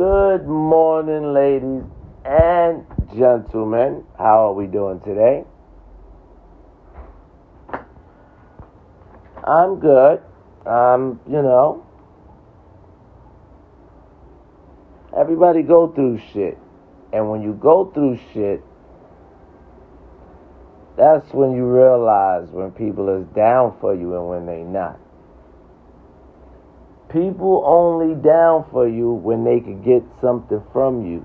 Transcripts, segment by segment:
Good morning, ladies and gentlemen. How are we doing today? I'm good. Um, you know, everybody go through shit. And when you go through shit, that's when you realize when people is down for you and when they not. People only down for you when they can get something from you.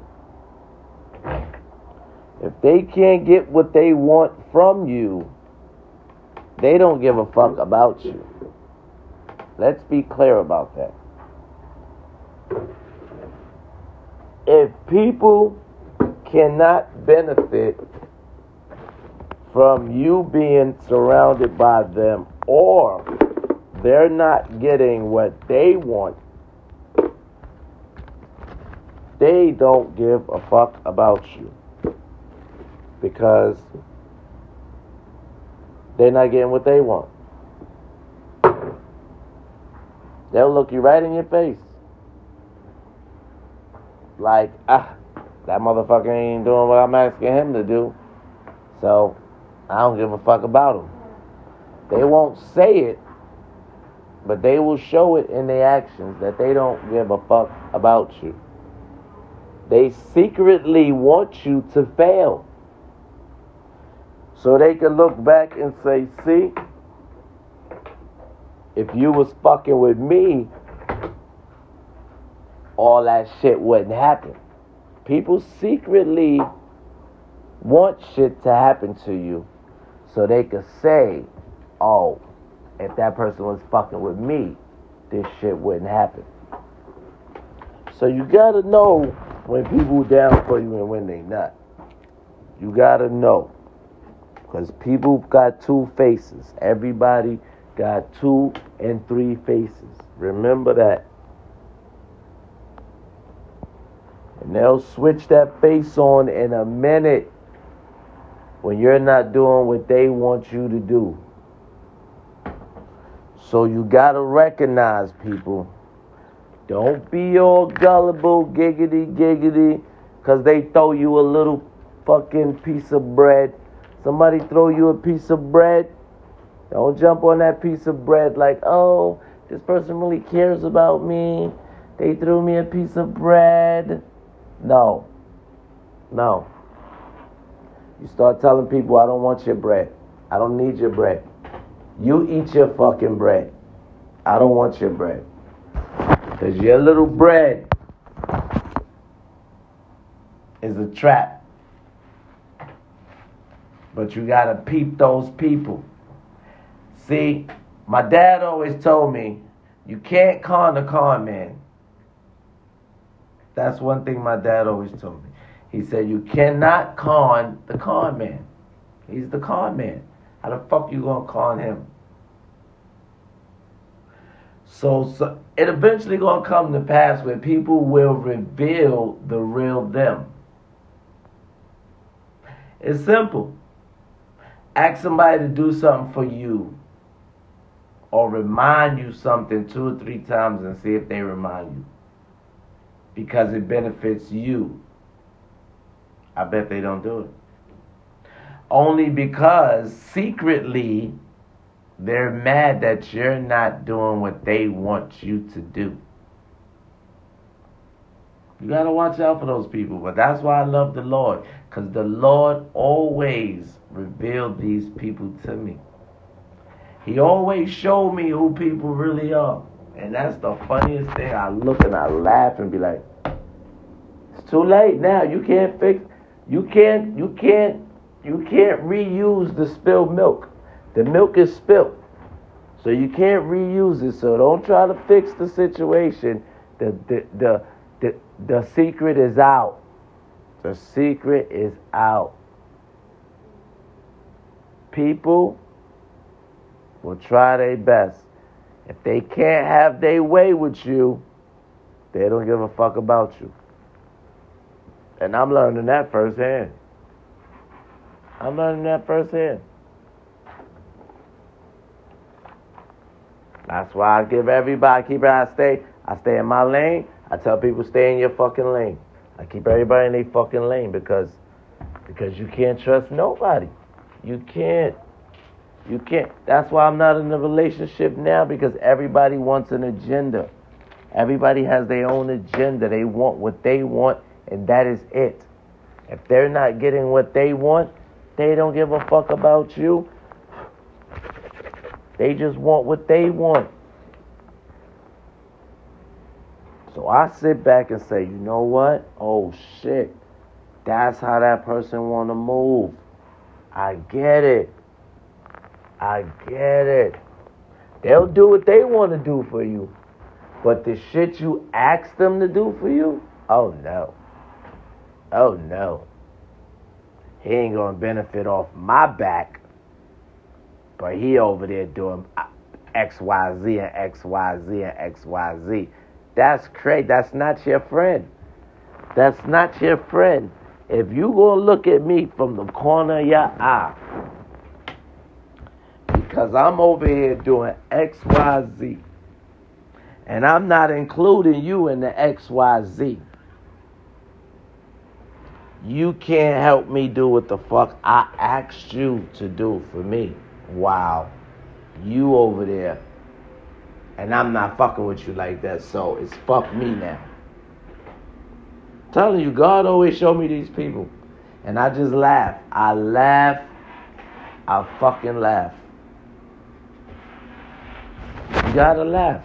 If they can't get what they want from you, they don't give a fuck about you. Let's be clear about that. If people cannot benefit from you being surrounded by them or they're not getting what they want, they don't give a fuck about you because they're not getting what they want. They'll look you right in your face. Like, ah, that motherfucker ain't doing what I'm asking him to do. So, I don't give a fuck about him. They won't say it, but they will show it in their actions that they don't give a fuck about you. They secretly want you to fail. So they can look back and say, see, if you was fucking with me, all that shit wouldn't happen. People secretly want shit to happen to you so they could say, oh, if that person was fucking with me, this shit wouldn't happen. So you gotta know when people down for you and when they not. You gotta know. Because people got two faces. Everybody got two and three faces. Remember that. And they'll switch that face on in a minute when you're not doing what they want you to do. So you gotta recognize people. Don't be all gullible, giggity, giggity, because they throw you a little fucking piece of bread. Somebody throw you a piece of bread. Don't jump on that piece of bread like, oh, this person really cares about me. They threw me a piece of bread. No. No. You start telling people, I don't want your bread. I don't need your bread. You eat your fucking bread. I don't want your bread. Because your little bread is a trap. But you got to peep those people. See, my dad always told me, you can't con a con man. That's one thing my dad always told me. He said, you cannot con the con man. He's the con man. How the fuck you gonna con him? So, so it eventually gonna come to pass where people will reveal the real them. It's simple. Ask somebody to do something for you or remind you something two or three times and see if they remind you. Because it benefits you. I bet they don't do it. Only because secretly they're mad that you're not doing what they want you to do. You got to watch out for those people. But that's why I love the Lord. Because the Lord always revealed these people to me. He always showed me who people really are. And that's the funniest thing. I look and I laugh and be like, it's too late now. You can't fix you can't you can't you can't reuse the spilled milk. The milk is spilled. So you can't reuse it. So don't try to fix the situation. The the the the, the secret is out. The secret is out. People will try their best. If they can't have their way with you, they don't give a fuck about you. And I'm learning that firsthand. I'm learning that firsthand. That's why I give everybody, keep it, I stay, I stay in my lane, I tell people stay in your fucking lane. I keep everybody in their fucking lane because because you can't trust nobody. You can't. You can't. That's why I'm not in a relationship now because everybody wants an agenda. Everybody has their own agenda. They want what they want, and that is it. If they're not getting what they want, they don't give a fuck about you. They just want what they want. So I sit back and say, you know what? Oh shit. That's how that person want to move. I get it. I get it. They'll do what they want to do for you. But the shit you ask them to do for you, oh no. Oh no. He ain't gonna benefit off my back. But he over there doing XYZ and XYZ and XYZ. That's crazy. That's not your friend. That's not your friend. If you gonna look at me from the corner of your eye, because I'm over here doing XYZ, and I'm not including you in the XYZ, you can't help me do what the fuck I asked you to do for me. Wow. You over there and I'm not fucking with you like that, so it's fuck me now. I'm telling you, God always showed me these people. And I just laugh. I laugh. I fucking laugh. You gotta laugh.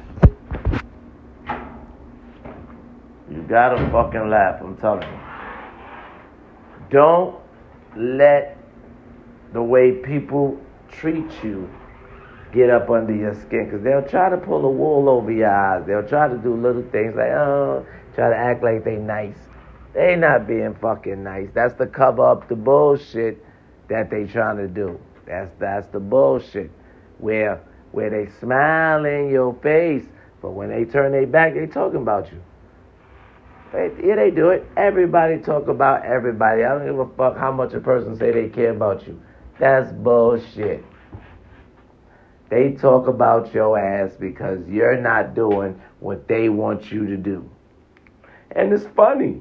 You gotta fucking laugh, I'm telling you. Don't let the way people treat you get up under your skin because they'll try to pull a wool over your eyes. They'll try to do little things like, oh, try to act like they nice. They not being fucking nice. That's to cover up the bullshit that they trying to do. That's that's the bullshit. Where where they smile in your face, but when they turn their back, they talking about you. Yeah, they do it. Everybody talk about everybody. I don't give a fuck how much a person say they care about you. That's bullshit. They talk about your ass because you're not doing what they want you to do. And it's funny.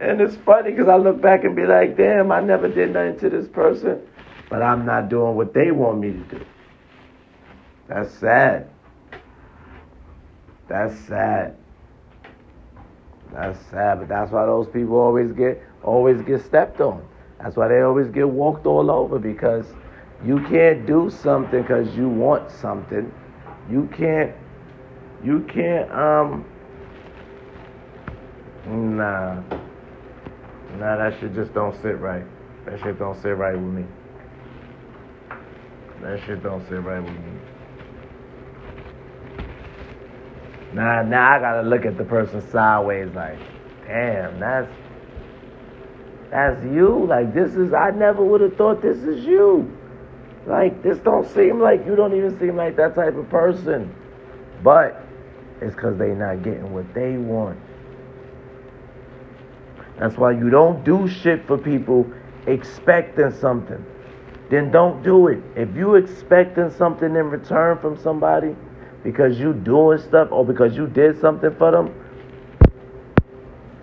And it's funny because I look back and be like, damn, I never did nothing to this person, but I'm not doing what they want me to do. That's sad. That's sad. That's sad, but that's why those people always get always get stepped on. That's why they always get walked all over because you can't do something because you want something. You can't. You can't. Um. Nah. Nah, that shit just don't sit right. That shit don't sit right with me. That shit don't sit right with me. Nah, now I gotta look at the person sideways like, damn, that's that's you. Like this is I never would have thought this is you. Like, this don't seem like you don't even seem like that type of person. But it's because they not getting what they want. That's why you don't do shit for people expecting something. Then don't do it. If you expecting something in return from somebody because you doing stuff or because you did something for them,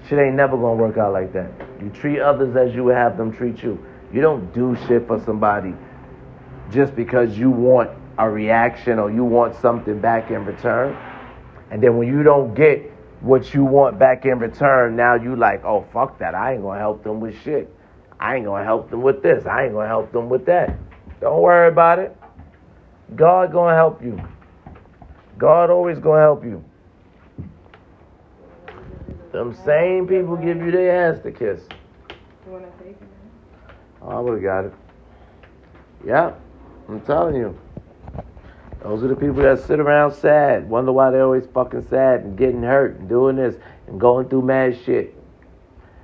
shit ain't never gonna work out like that. You treat others as you would have them treat you. You don't do shit for somebody just because you want a reaction or you want something back in return. And then when you don't get what you want back in return, now you like, oh fuck that. I ain't gonna help them with shit. I ain't gonna help them with this. I ain't gonna help them with that. Don't worry about it. God gonna help you. God always gonna help you. Them same people give you their ass to kiss. Oh, I would have got it. Yep. I'm telling you. Those are the people that sit around sad, wonder why they're always fucking sad and getting hurt and doing this and going through mad shit.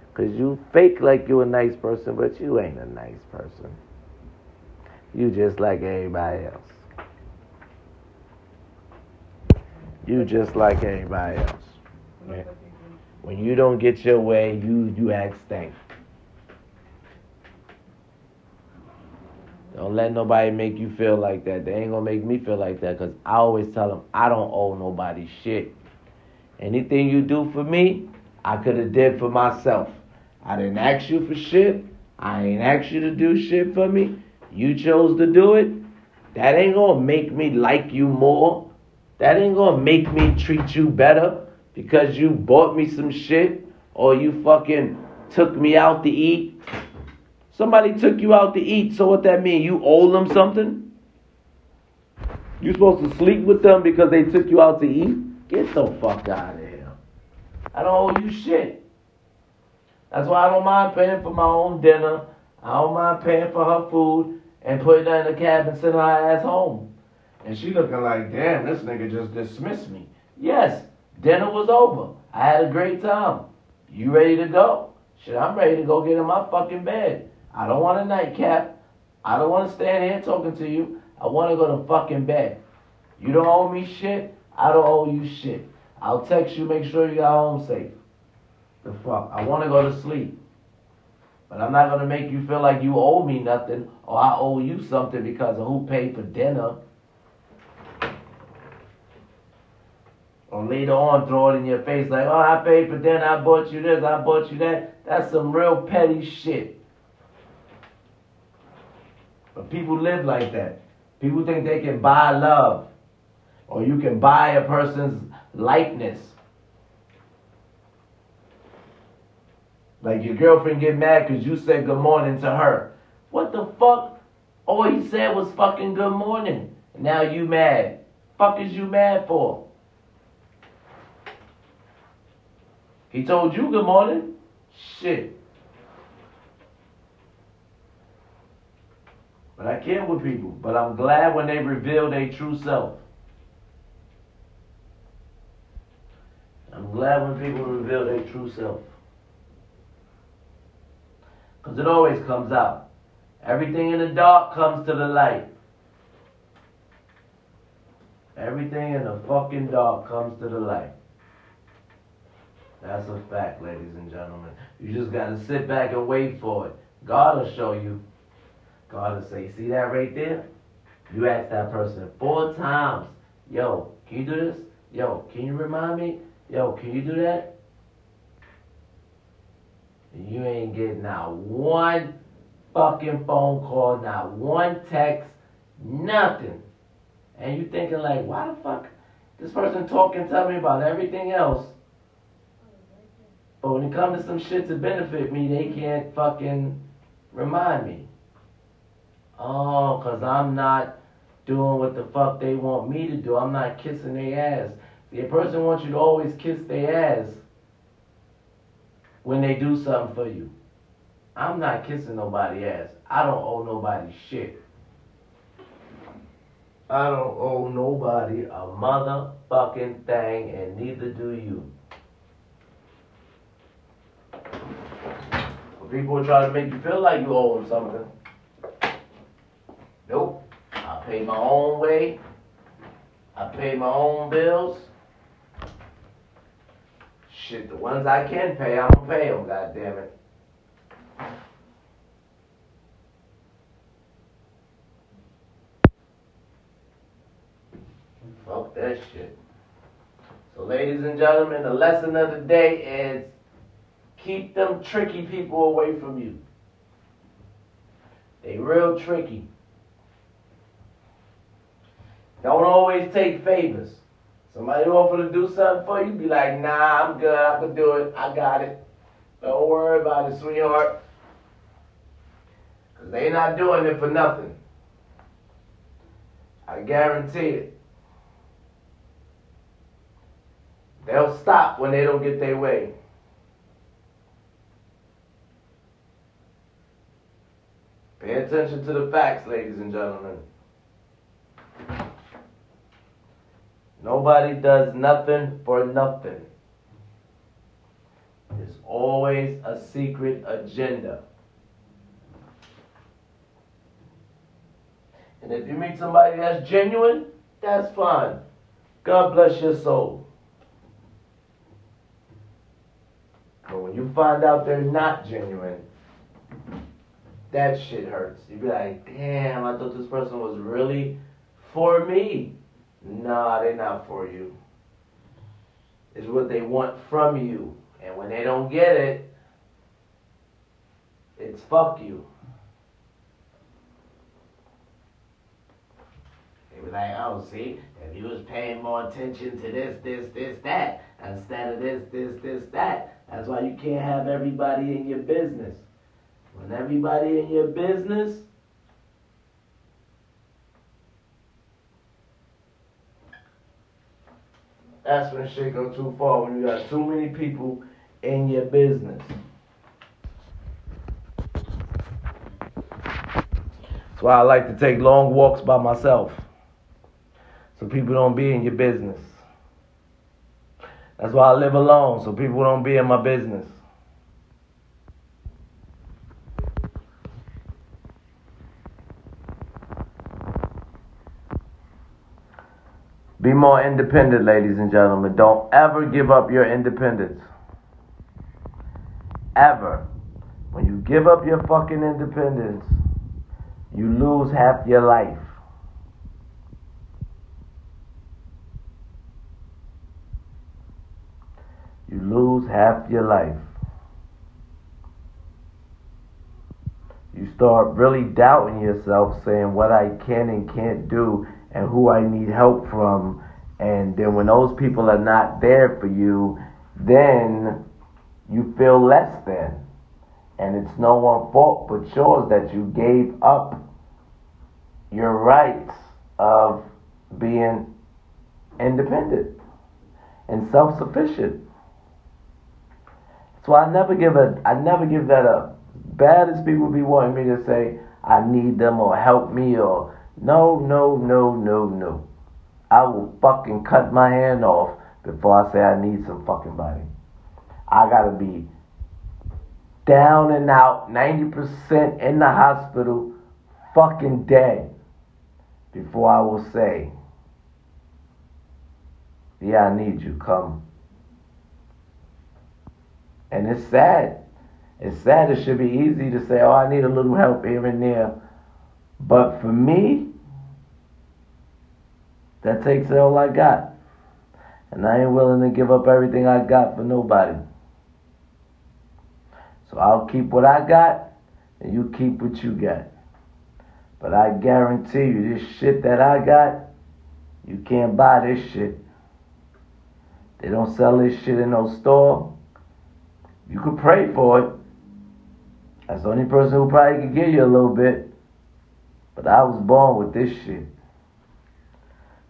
Because you fake like you're a nice person, but you ain't a nice person. You just like everybody else. You just like anybody else. When you don't get your way, you, you act stank. Don't let nobody make you feel like that. They ain't gonna make me feel like that because I always tell them I don't owe nobody shit. Anything you do for me, I could have did for myself. I didn't ask you for shit. I ain't asked you to do shit for me. You chose to do it. That ain't gonna make me like you more. That ain't gonna make me treat you better because you bought me some shit or you fucking took me out to eat. Somebody took you out to eat, so what that mean? You owe them something? You supposed to sleep with them because they took you out to eat? Get the fuck out of here. I don't owe you shit. That's why I don't mind paying for my own dinner. I don't mind paying for her food and putting her in the cab and sending her ass home. And she looking like, damn, this nigga just dismissed me. Yes, dinner was over. I had a great time. You ready to go? Shit, I'm ready to go get in my fucking bed. I don't want a nightcap. I don't want to stand here talking to you. I want to go to fucking bed. You don't owe me shit. I don't owe you shit. I'll text you, make sure you got home safe. The fuck? I want to go to sleep. But I'm not going to make you feel like you owe me nothing or I owe you something because of who paid for dinner. Or later on throw it in your face like, oh, I paid for dinner, I bought you this, I bought you that. That's some real petty shit. But people live like that. People think they can buy love. Or you can buy a person's likeness. Like your girlfriend get mad because you said good morning to her. What the fuck? All he said was fucking good morning. Now you mad. Fuck is you mad for? He told you good morning? Shit. But I care with people. But I'm glad when they reveal their true self. I'm glad when people reveal their true self. Because it always comes out. Everything in the dark comes to the light. Everything in the fucking dark comes to the light. That's a fact, ladies and gentlemen. You just gotta sit back and wait for it. God will show you. God will say, see that right there? You ask that person four times, yo, can you do this? Yo, can you remind me? Yo, can you do that? You ain't getting not one fucking phone call, not one text, nothing. And you thinking like, why the fuck this person talking, tell me about everything else. But when it comes to some shit to benefit me, they can't fucking remind me. Oh, cause I'm not doing what the fuck they want me to do. I'm not kissing their ass. See, a person wants you to always kiss their ass when they do something for you. I'm not kissing nobody ass. I don't owe nobody shit. I don't owe nobody a motherfucking thing, and neither do you. People try to make you feel like you owe them something. Nope. I pay my own way. I pay my own bills. Shit, the ones I can pay, I'm gonna pay them, God damn it. Fuck that shit. So, ladies and gentlemen, the lesson of the day is keep them tricky people away from you. They real tricky. Don't always take favors. Somebody offer to do something for you, be like, nah, I'm good, I can do it, I got it. Don't worry about it, sweetheart. Because they not doing it for nothing. I guarantee it. They'll stop when they don't get their way. Pay attention to the facts, ladies and gentlemen. Nobody does nothing for nothing. There's always a secret agenda. And if you meet somebody that's genuine, that's fine. God bless your soul. But when you find out they're not genuine, that shit hurts. You'd be like, damn, I thought this person was really for me. Nah, they're not for you. is what they want from you. And when they don't get it, it's fuck you. They were like, oh, see, if you was paying more attention to this, this, this, that, instead of this, this, this, that. That's why you can't have everybody in your business. When everybody in your business, that's when shit go too far. When you got too many people in your business. That's why I like to take long walks by myself. So people don't be in your business. That's why I live alone, so people don't be in my business. Be more independent, ladies and gentlemen. Don't ever give up your independence. Ever. When you give up your fucking independence, you lose half your life. You lose half your life. You start really doubting yourself, saying what I can and can't do and who I need help from. And then when those people are not there for you, then you feel less than. And it's no one's fault but yours that you gave up your rights of being independent and self sufficient. So I never give a I never give that up. Bad as people be wanting me to say I need them or help me or no, no, no, no, no. I will fucking cut my hand off before I say I need some fucking body. I gotta be down and out, 90% in the hospital, fucking dead, before I will say, yeah, I need you, come. And it's sad. It's sad. It should be easy to say, oh, I need a little help here and there. But for me, that takes all I got. And I ain't willing to give up everything I got for nobody. So I'll keep what I got, and you keep what you got. But I guarantee you, this shit that I got, you can't buy this shit. They don't sell this shit in no store. You could pray for it. That's the only person who probably could give you a little bit. But I was born with this shit.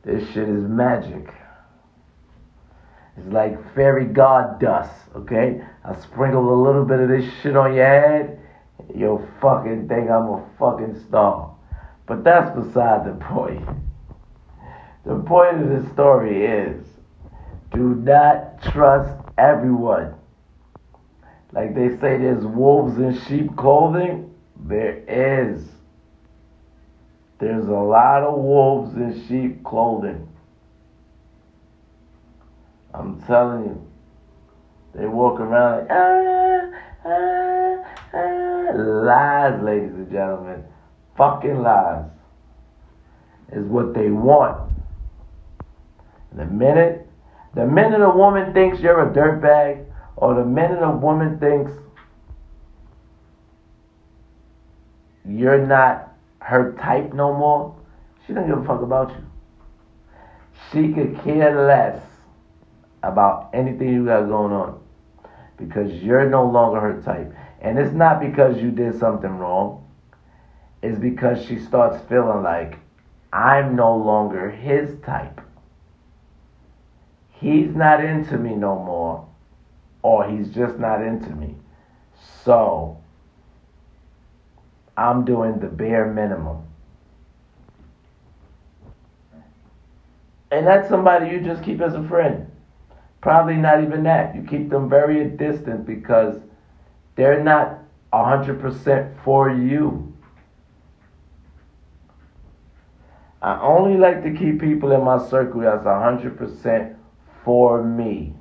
This shit is magic. It's like fairy god dust, okay? I sprinkle a little bit of this shit on your head, you'll fucking think I'm a fucking star. But that's beside the point. The point of the story is do not trust everyone. Like they say, there's wolves in sheep clothing. There is. There's a lot of wolves in sheep clothing. I'm telling you. They walk around like, ah, ah, ah. Lies, ladies and gentlemen. Fucking lies. Is what they want. The minute, the minute a woman thinks you're a dirtbag, or the minute a woman thinks you're not her type no more, she don't give a fuck about you. She could care less about anything you got going on because you're no longer her type. And it's not because you did something wrong. It's because she starts feeling like I'm no longer his type. He's not into me no more, or he's just not into me. So, I'm doing the bare minimum. And that's somebody you just keep as a friend. Probably not even that. You keep them very distant because they're not 100% for you. I only like to keep people in my circle that's 100% for me.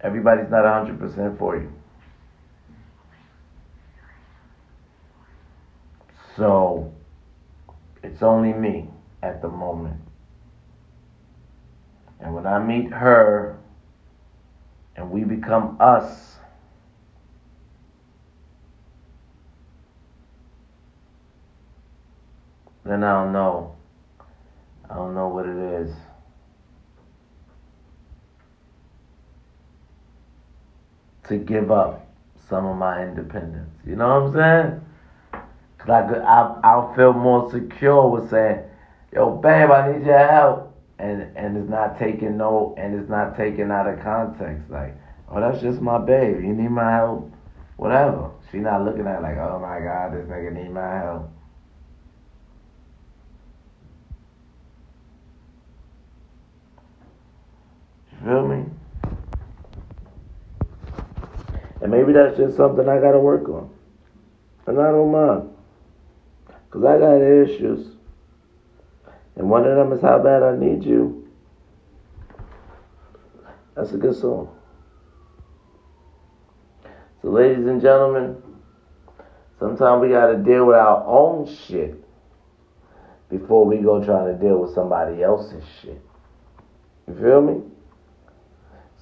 Everybody's not 100% for you. So it's only me at the moment. And when I meet her and we become us, then I don't know. I don't know what it is. To give up some of my independence. You know what I'm saying? Cause I I, feel more secure with saying, yo, babe, I need your help. And, and it's not taken no, and it's not taken out of context. Like, oh, that's just my babe. You need my help? Whatever. She not looking at like, oh my God, this nigga need my help. You feel me? And maybe that's just something I gotta work on. And I don't mind. Because I got issues. And one of them is How Bad I Need You. That's a good song. So, ladies and gentlemen, sometimes we got to deal with our own shit before we go trying to deal with somebody else's shit. You feel me?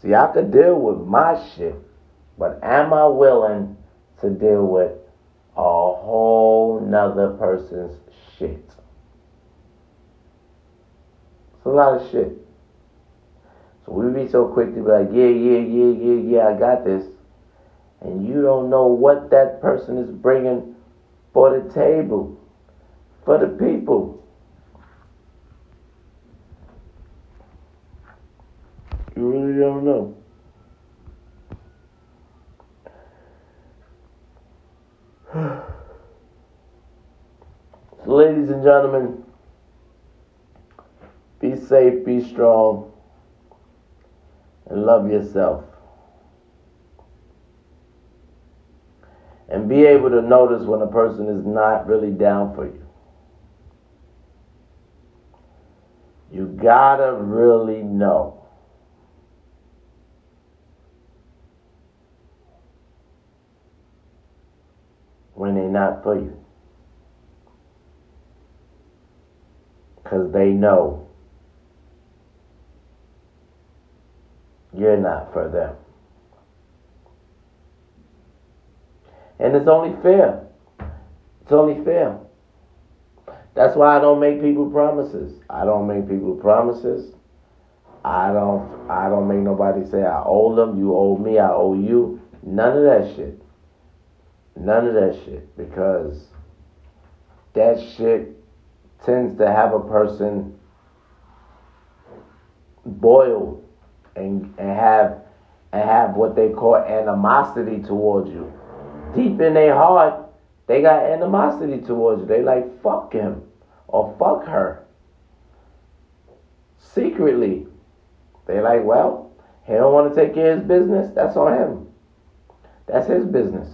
See, I could deal with my shit, but am I willing to deal with a whole nother person's shit? It's a lot of shit. So we be so quick to be like, yeah, yeah, yeah, yeah, yeah, I got this. And you don't know what that person is bringing for the table, for the people. You really don't know. so, ladies and gentlemen, be safe, be strong, and love yourself. And be able to notice when a person is not really down for you. You gotta really know. When they're not for you. Because they know you're not for them. And it's only fair. It's only fair. That's why I don't make people promises. I don't make people promises. I don't I don't make nobody say I owe them, you owe me, I owe you. None of that shit. None of that shit because that shit tends to have a person boil and, and have and have what they call animosity towards you. Deep in their heart, they got animosity towards you. They like fuck him or fuck her. Secretly, they like, well, he don't want to take care of his business. That's on him. That's his business.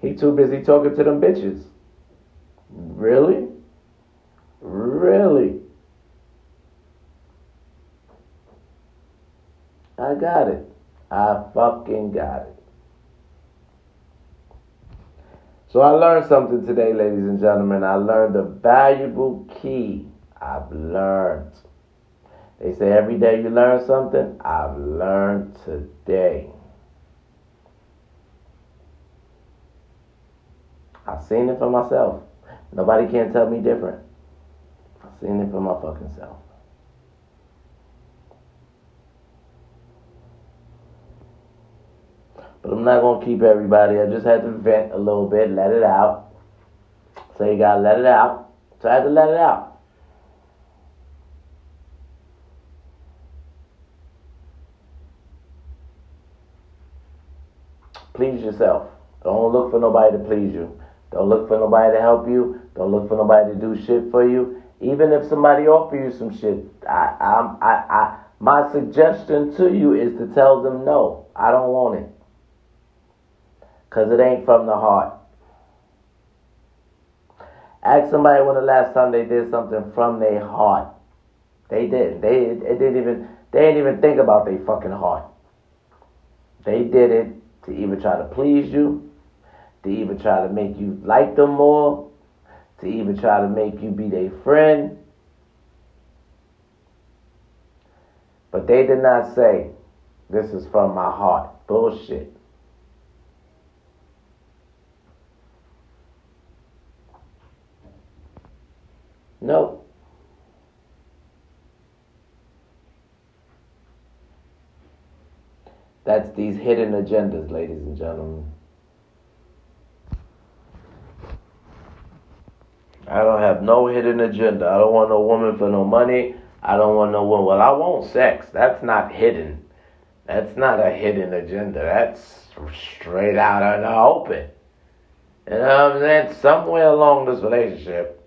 He too busy talking to them bitches. Really? Really? I got it. I fucking got it. So I learned something today, ladies and gentlemen. I learned a valuable key. I've learned. They say every day you learn something. I've learned today. I've seen it for myself. Nobody can tell me different. I've seen it for my fucking self. But I'm not gonna keep everybody. I just had to vent a little bit, let it out. So you gotta let it out. So I had to let it out. Please yourself. Don't look for nobody to please you. Don't look for nobody to help you. Don't look for nobody to do shit for you. Even if somebody offer you some shit, I, I, I, I, my suggestion to you is to tell them no. I don't want it. Because it ain't from the heart. Ask somebody when the last time they did something from their heart. They didn't. They it didn't even they didn't even think about their fucking heart. They did it to either try to please you to even try to make you like them more, to even try to make you be their friend. But they did not say, this is from my heart. Bullshit. Nope. That's these hidden agendas, ladies and gentlemen. I don't have no hidden agenda. I don't want no woman for no money. I don't want no woman. Well, I want sex. That's not hidden. That's not a hidden agenda. That's straight out in the open. You know I'm saying? Somewhere along this relationship,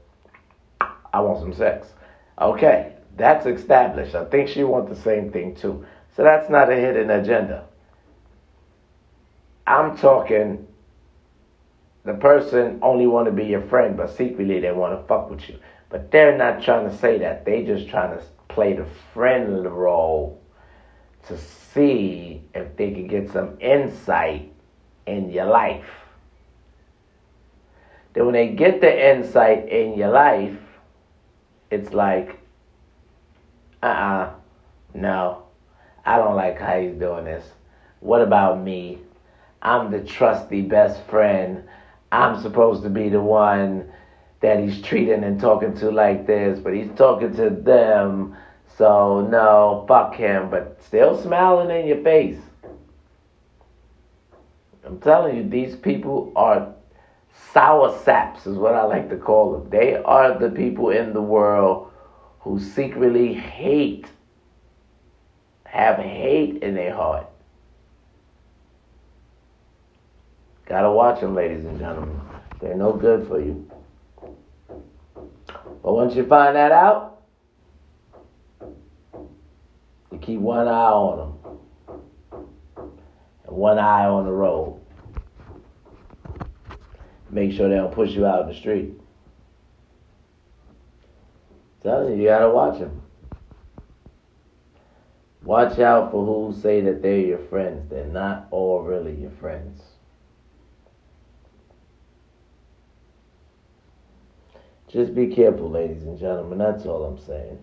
I want some sex. Okay, that's established. I think she wants the same thing too. So that's not a hidden agenda. I'm talking the person only want to be your friend, but secretly they want to fuck with you. But they're not trying to say that. They just trying to play the friend role to see if they can get some insight in your life. Then when they get the insight in your life, it's like, uh-uh, no, I don't like how he's doing this. What about me? I'm the trusty best friend. I'm supposed to be the one that he's treating and talking to like this, but he's talking to them. So no, fuck him, but still smiling in your face. I'm telling you, these people are sour saps, is what I like to call them. They are the people in the world who secretly hate, have hate in their heart Gotta watch them, ladies and gentlemen. They're no good for you. But once you find that out, you keep one eye on them and one eye on the road. Make sure they don't push you out in the street. Telling you, you gotta watch them. Watch out for who say that they're your friends. They're not all really your friends. Just be careful, ladies and gentlemen. That's all I'm saying.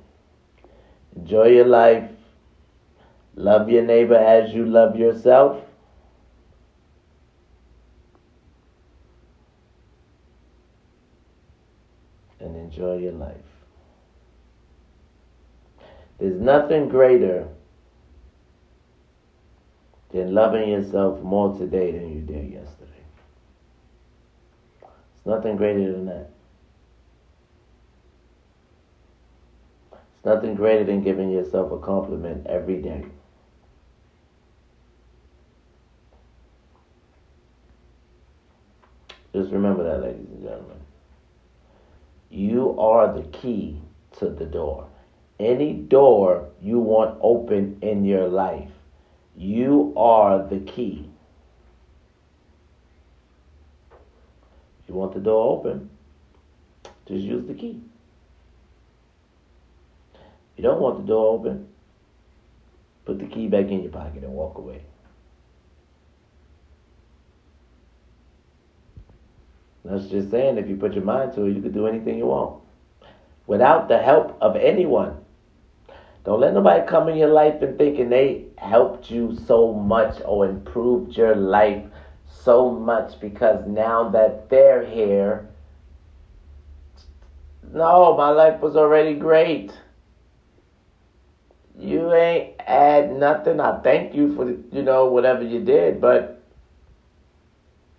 Enjoy your life. Love your neighbor as you love yourself. And enjoy your life. There's nothing greater than loving yourself more today than you did yesterday. It's nothing greater than that. It's nothing greater than giving yourself a compliment every day. Just remember that, ladies and gentlemen. You are the key to the door. Any door you want open in your life, you are the key. You want the door open, just use the key. You don't want the door open, put the key back in your pocket and walk away. That's just saying, if you put your mind to it, you can do anything you want without the help of anyone. Don't let nobody come in your life and thinking they helped you so much or improved your life so much because now that they're here, no, my life was already great. You ain't add nothing. I thank you for you know whatever you did, but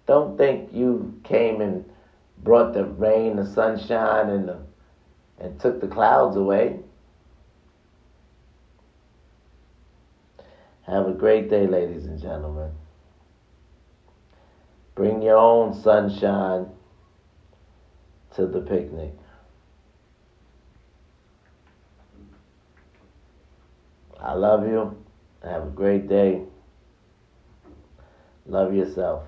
don't think you came and brought the rain, the sunshine, and the, and took the clouds away. Have a great day, ladies and gentlemen. Bring your own sunshine to the picnic. I love you. Have a great day. Love yourself.